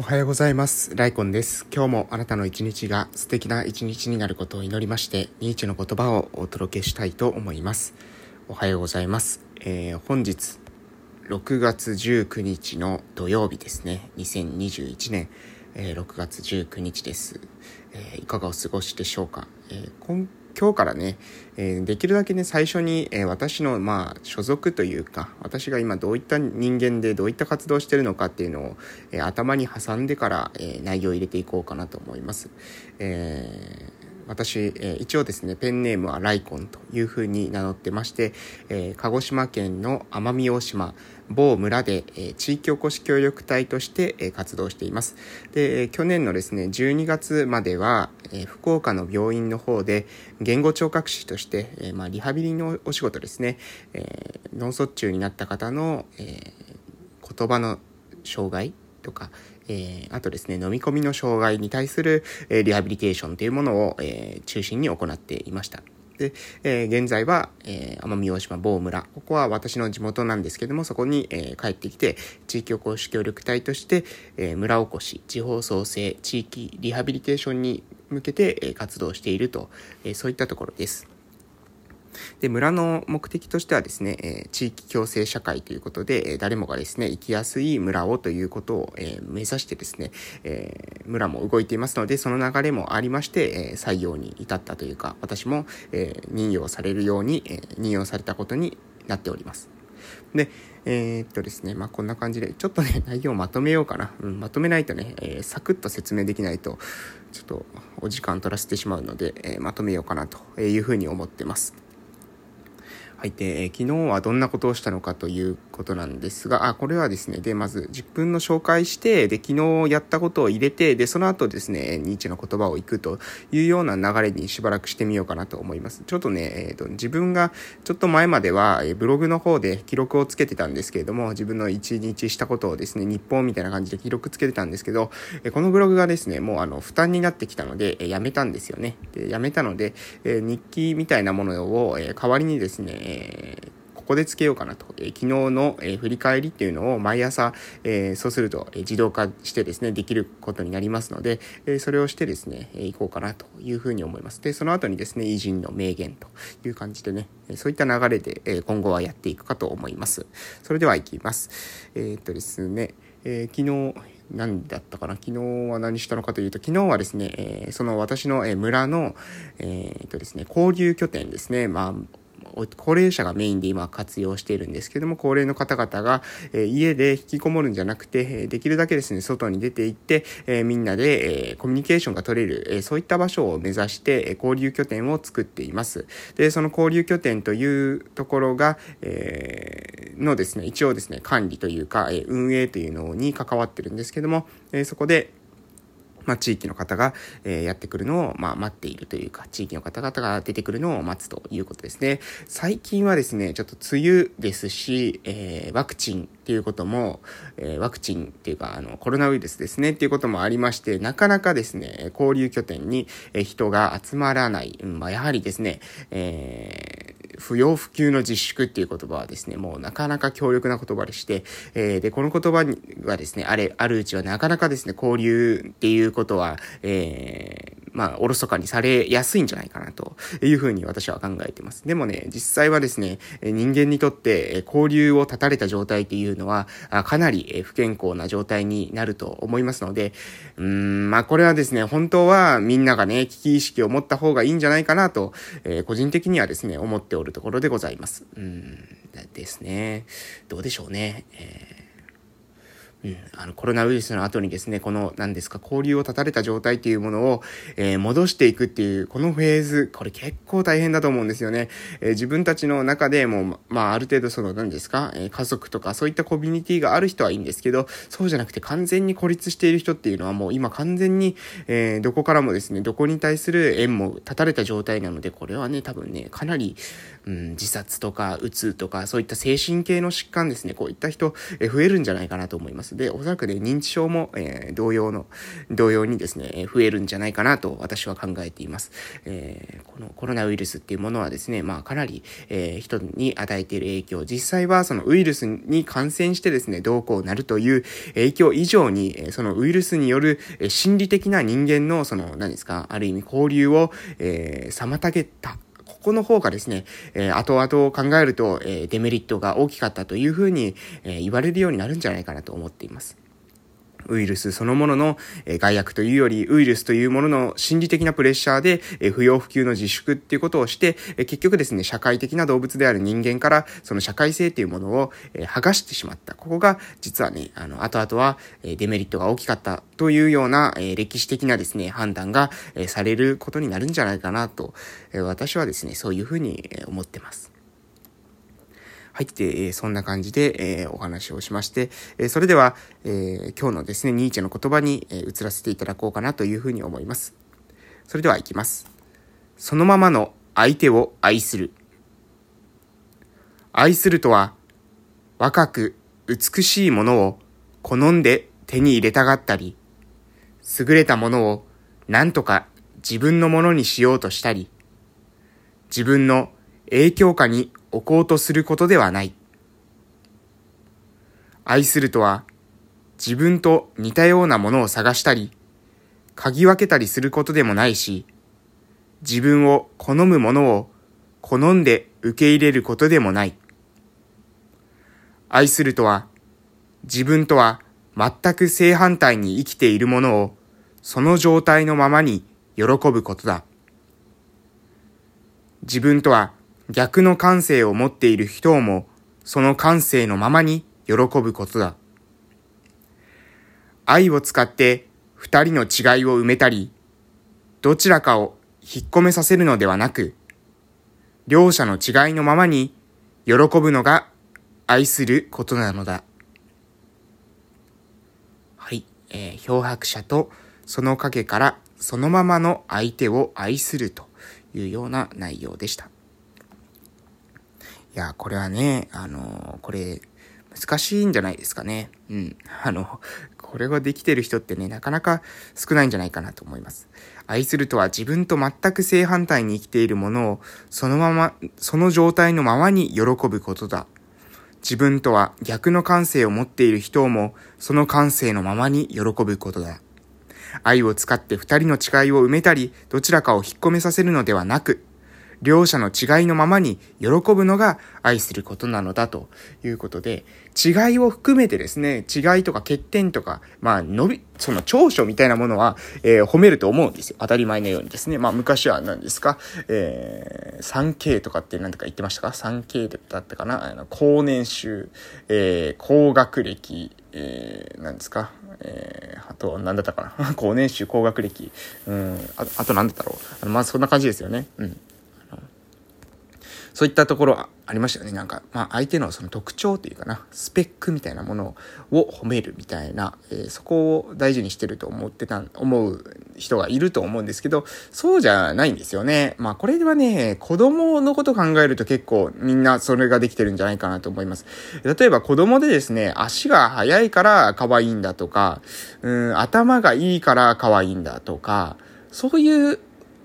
おはようございます。ライコンです。今日もあなたの一日が素敵な一日になることを祈りまして、ニーチェの言葉をお届けしたいと思います。おはようございます。えー本日、6月19日の土曜日ですね。2021年、えー6月19日です、えーいかがお過ごしでしょうか。えー今今日からね、えーできるだけね、最初に、えー私の、まあ、所属というか、私が今どういった人間でどういった活動をしてるのかっていうのを、えー頭に挟んでから、えー内容を入れていこうかなと思います。えー私、えー一応ですね、ペンネームはライコンというふうに名乗ってまして、えー鹿児島県の奄美大島、某村で、えー地域おこし協力隊として、えー活動しています。で、去年のですね、12月までは、えー福岡の病院の方で、言語聴覚士として、えーまあ、リハビリのお仕事ですね、えー脳卒中になった方の、えー言葉の障害とか、えーあとですね、飲み込みの障害に対する、えーリハビリテーションというものを、えー中心に行っていました。で、えー現在は、えー奄美大島某村。ここは私の地元なんですけども、そこに、えー帰ってきて、地域おこし協力隊として、えー村おこし、地方創生、地域リハビリテーションに向けて、えー活動していると、えーそういったところです。で、村の目的としてはですね、え地域共生社会ということで、え誰もがですね、生きやすい村をということを、え目指してですね、え村も動いていますので、その流れもありまして、え採用に至ったというか、私も、え任用されるように、え任用されたことになっております。で、えーっとですね、まあ、こんな感じで、ちょっとね、内容をまとめようかな。うん、まとめないとね、えーサクッと説明できないと、ちょっとお時間取らせてしまうので、えーまとめようかなというふうに思ってます。はい。で、えー昨日はどんなことをしたのかということなんですが、あ、これはですね、で、まず自分の紹介して、で、昨日やったことを入れて、で、その後ですね、ニーチェの言葉を行くというような流れにしばらくしてみようかなと思います。ちょっとね、えーと、自分がちょっと前までは、えブログの方で記録をつけてたんですけれども、自分の一日したことをですね、日報みたいな感じで記録つけてたんですけど、えこのブログがですね、もうあの、負担になってきたので、えやめたんですよね。で、やめたので、え日記みたいなものを、え代わりにですね、ここでつけようかなと。えー昨日の、えー振り返りっていうのを毎朝、えーそうすると、えー自動化してですね、できることになりますので、えーそれをしてですね、えーいこうかなというふうに思います。で、その後にですね、偉人の名言という感じでね、えーそういった流れで、えー今後はやっていくかと思います。それでは行きます。えーっとですね、えー昨日、何だったかな？昨日は何したのかというと、昨日はですね、えーその私のえ村の、えーっとですね、交流拠点ですね、まあ、高齢者がメインで今活用しているんですけども、高齢の方々が、え家で引きこもるんじゃなくて、できるだけですね、外に出て行って、えみんなで、えコミュニケーションが取れる、えそういった場所を目指して、え交流拠点を作っています。で、その交流拠点というところが、えのですね、一応ですね、管理というか、え運営というのに関わってるんですけども、えそこで、まあ、地域の方が、えーやってくるのを、まあ、待っているというか、地域の方々が出てくるのを待つということですね。最近はですね、ちょっと梅雨ですし、えーワクチンっていうことも、えーワクチンっていうか、あの、コロナウイルスですねっていうこともありまして、なかなかですね、交流拠点にえ人が集まらない。まあ、やはりですね、えー不要不急の自粛っていう言葉はですね、もうなかなか強力な言葉でして、えーで、この言葉にはですね、あれ、あるうちはなかなかですね、交流っていうことは、えーまあ、おろそかにされやすいんじゃないかなというふうに私は考えてます。でもね、実際はですね、人間にとって交流を断たれた状態っていうのは、かなり不健康な状態になると思いますので、うーん、まあ、これはですね、本当はみんながね、危機意識を持った方がいいんじゃないかなと、えー個人的にはですね、思っておるところでございます。うん、ですね。どうでしょうね。えーうん、あのコロナウイルスの後にですね、この何ですか、交流を断たれた状態っていうものを、えー戻していくっていう、このフェーズ、これ結構大変だと思うんですよね。えー自分たちの中でも、まあ、ある程度その何ですか、えー家族とかそういったコミュニティがある人はいいんですけど、そうじゃなくて完全に孤立している人っていうのはもう今完全に、えどこからもですね、どこに対する縁も断たれた状態なので、これはね、多分ね、かなり、うん、自殺とか、うつとか、そういった精神系の疾患ですね、こういった人、え増えるんじゃないかなと思います。。で、おそらくね、認知症も、えー、同様の、同様にですね、増えるんじゃないかなと私は考えています。えー、このコロナウイルスっていうものはですね、まあかなり、えー、人に与えている影響、実際はそのウイルスに感染してですね、どうこうなるという影響以上に、そのウイルスによる心理的な人間のその、何ですか、ある意味交流を、えー、妨げたこの方がですね、えー、後々考えると、え、デメリットが大きかったというふうに、え、言われるようになるんじゃないかなと思っています。ウイルスそのものの、え害悪というより、ウイルスというものの心理的なプレッシャーで、不要不急の自粛っていうことをして、結局ですね、社会的な動物である人間から、その社会性っていうものを、剥がしてしまった。ここが、実はね、あの、後々は、デメリットが大きかったというような、歴史的なですね、判断が、されることになるんじゃないかなと、私はですね、そういうふうに思ってます。入って、えそんな感じで、えお話をしまして、えそれでは、え今日のですね、ニーチェの言葉に、え移らせていただこうかなというふうに思います。それでは行きます。そのままの相手を愛する。愛するとは、若く美しいものを好んで手に入れたがったり、優れたものを何とか自分のものにしようとしたり、自分の影響下に置こうとすることではない。愛するとは、自分と似たようなものを探したり、嗅ぎ分けたりすることでもないし、自分を好むものを好んで受け入れることでもない。愛するとは、自分とは全く正反対に生きているものを、その状態のままに喜ぶことだ。自分とは逆の感性を持っている人をも、その感性のままに喜ぶことだ。愛を使って二人の違いを埋めたり、どちらかを引っ込めさせるのではなく、両者の違いのままに喜ぶのが愛することなのだ。はい。えー、漂白者とその影からそのままの相手を愛するというような内容でした。いや、これはね、あの、これ、難しいんじゃないですかね。うん。あの、これができてる人ってね、なかなか少ないんじゃないかなと思います。愛するとは自分と全く正反対に生きているものを、そのまま、その状態のままに喜ぶことだ。自分とは逆の感性を持っている人をも、その感性のままに喜ぶことだ。愛を使って二人の違いを埋めたり、どちらかを引っ込めさせるのではなく、両者の違いのままに喜ぶのが愛することなのだということで、違いを含めてですね、違いとか欠点とか、まあ、伸び、その長所みたいなものは、えー、褒めると思うんですよ。当たり前のようにですね。まあ、昔は何ですか、えー、3K とかって何とか言ってましたか ?3K だったかな？あの高年収、えー、高学歴、えー、何ですか？えー、あと、何だったかな？高年収、高学歴。うん、ああと何だったろう？ま、あ、そんな感じですよね。うん。そういったところありましたよね。なんか、まあ、相手のその特徴というかな、スペックみたいなものを褒めるみたいな、えー、そこを大事にしてると思ってた、思う人がいると思うんですけど、そうじゃないんですよね。まあ、これはね、子供のこと考えると結構みんなそれができてるんじゃないかなと思います。例えば子供でですね、足が速いから可愛いんだとか、うん、頭がいいから可愛いんだとか、そういう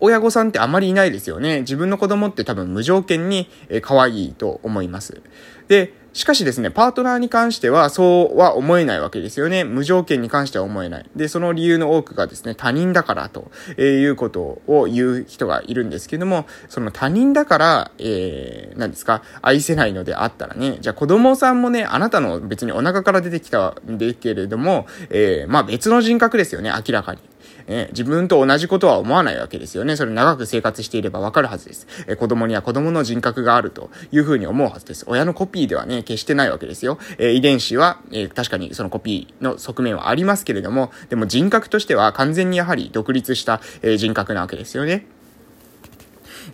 親御さんってあまりいないですよね。自分の子供って多分無条件に可愛いと思います。で、しかしですね、パートナーに関してはそうは思えないわけですよね。無条件に関しては思えない。で、その理由の多くがですね、他人だからと、えいうことを言う人がいるんですけども、その他人だから、えー、何ですか、愛せないのであったらね、じゃあ子供さんもね、あなたの別にお腹から出てきたんでけれども、えー、まあ別の人格ですよね、明らかに。え自分と同じことは思わないわけですよね。それ長く生活していればわかるはずです。え子供には子供の人格があるというふうに思うはずです。親のコピーではね、決してないわけですよ。え遺伝子は、え確かにそのコピーの側面はありますけれども、でも人格としては完全にやはり独立した、え人格なわけですよね。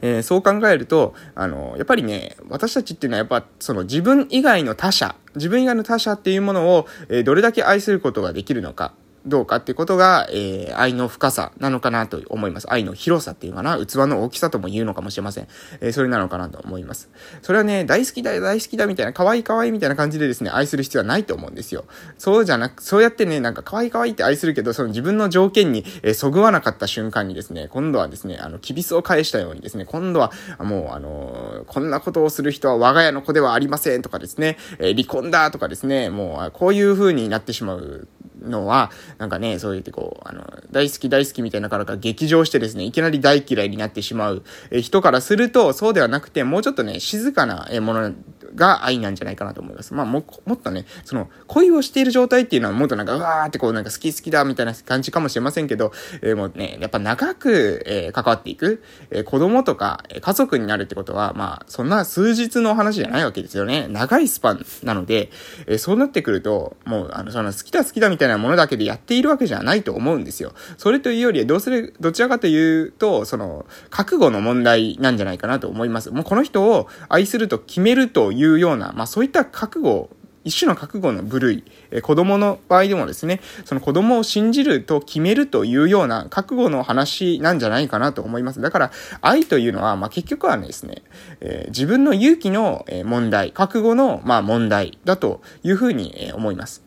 えー、そう考えると、あの、やっぱりね、私たちっていうのはやっぱ、その自分以外の他者、自分以外の他者っていうものを、えー、どれだけ愛することができるのか、どうかっていうことが、えー、愛の深さなのかなと思います。愛の広さっていうかな、器の大きさとも言うのかもしれません。えー、それなのかなと思います。それはね、大好きだ大好きだみたいな、可愛い可愛いみたいな感じでですね、愛する必要はないと思うんですよ。そうじゃなく、そうやってね、なんか可愛い可愛いって愛するけど、その自分の条件に、えー、そぐわなかった瞬間にですね、今度はですね、あの、キビスを返したようにですね、今度は、もう、あのー、こんなことをする人は我が家の子ではありませんとかですね、え離婚だとかですね、もう、こういう風になってしまうのは、なんかね、そう言ってこう、あの、大好き大好きみたいなからが激情してですね、いきなり大嫌いになってしまう、人からすると、そうではなくて、もうちょっとね、静かなものが愛なんじゃないかなと思います。まあも、もっとね、その、恋をしている状態っていうのはもっとなんか、うわーってこうなんか好き好きだみたいな感じかもしれませんけど、えー、もうね、やっぱ長く、えー、関わっていく、えー、子供とか、え家族になるってことは、まあ、そんな数日の話じゃないわけですよね。長いスパンなので、えそうなってくると、もう、あの、その好きだ好きだみたいなものだけでやっているわけじゃないと思うんですよ。それというより、どうする、どちらかというと、その、覚悟の問題なんじゃないかなと思います。もうこの人を愛すると決めるといういうような、まあそういった覚悟一種の覚悟の部類、え子供の場合でもですね、その子供を信じると決めるというような覚悟の話なんじゃないかなと思います。だから、愛というのは、まあ、結局はですね、えー、自分の勇気の問題、覚悟の、まあ、問題だというふうに思います。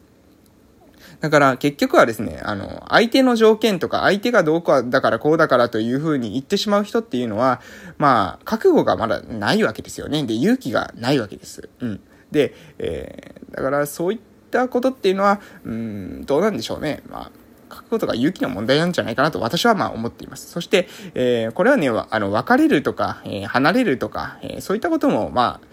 だから結局はですね、あの、相手の条件とか相手がどうかだからこうだからというふうに言ってしまう人っていうのは、まあ、覚悟がまだないわけですよね。で、勇気がないわけです。うん。で、えー、だからそういったことっていうのは、うん、どうなんでしょうね。まあ、覚悟とか勇気の問題なんじゃないかなと私はまあ思っています。そして、えー、これはね、あの、別れるとか、えー、離れるとか、えー、そういったことも、まあ、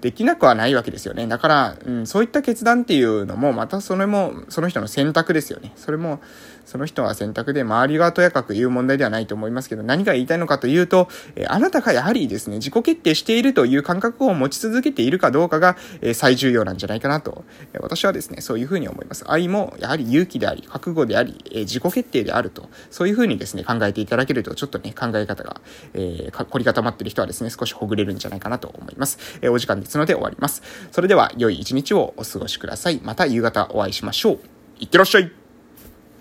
できなくはないわけですよね。だから、うん、そういった決断っていうのも、またそれも、その人の選択ですよね。それも、その人は選択で、周りがとやかく言う問題ではないと思いますけど、何が言いたいのかというと、えあなたがやはりですね、自己決定しているという感覚を持ち続けているかどうかが、え最重要なんじゃないかなと、え私はですね、そういうふうに思います。愛も、やはり勇気であり、覚悟であり、え自己決定であると、そういうふうにですね、考えていただけると、ちょっとね、考え方が、えー、凝り固まっている人はですね、少しほぐれるんじゃないかなと思います。えお時間ですので終わります。それでは、良い一日をお過ごしください。また夕方お会いしましょう。いってらっしゃい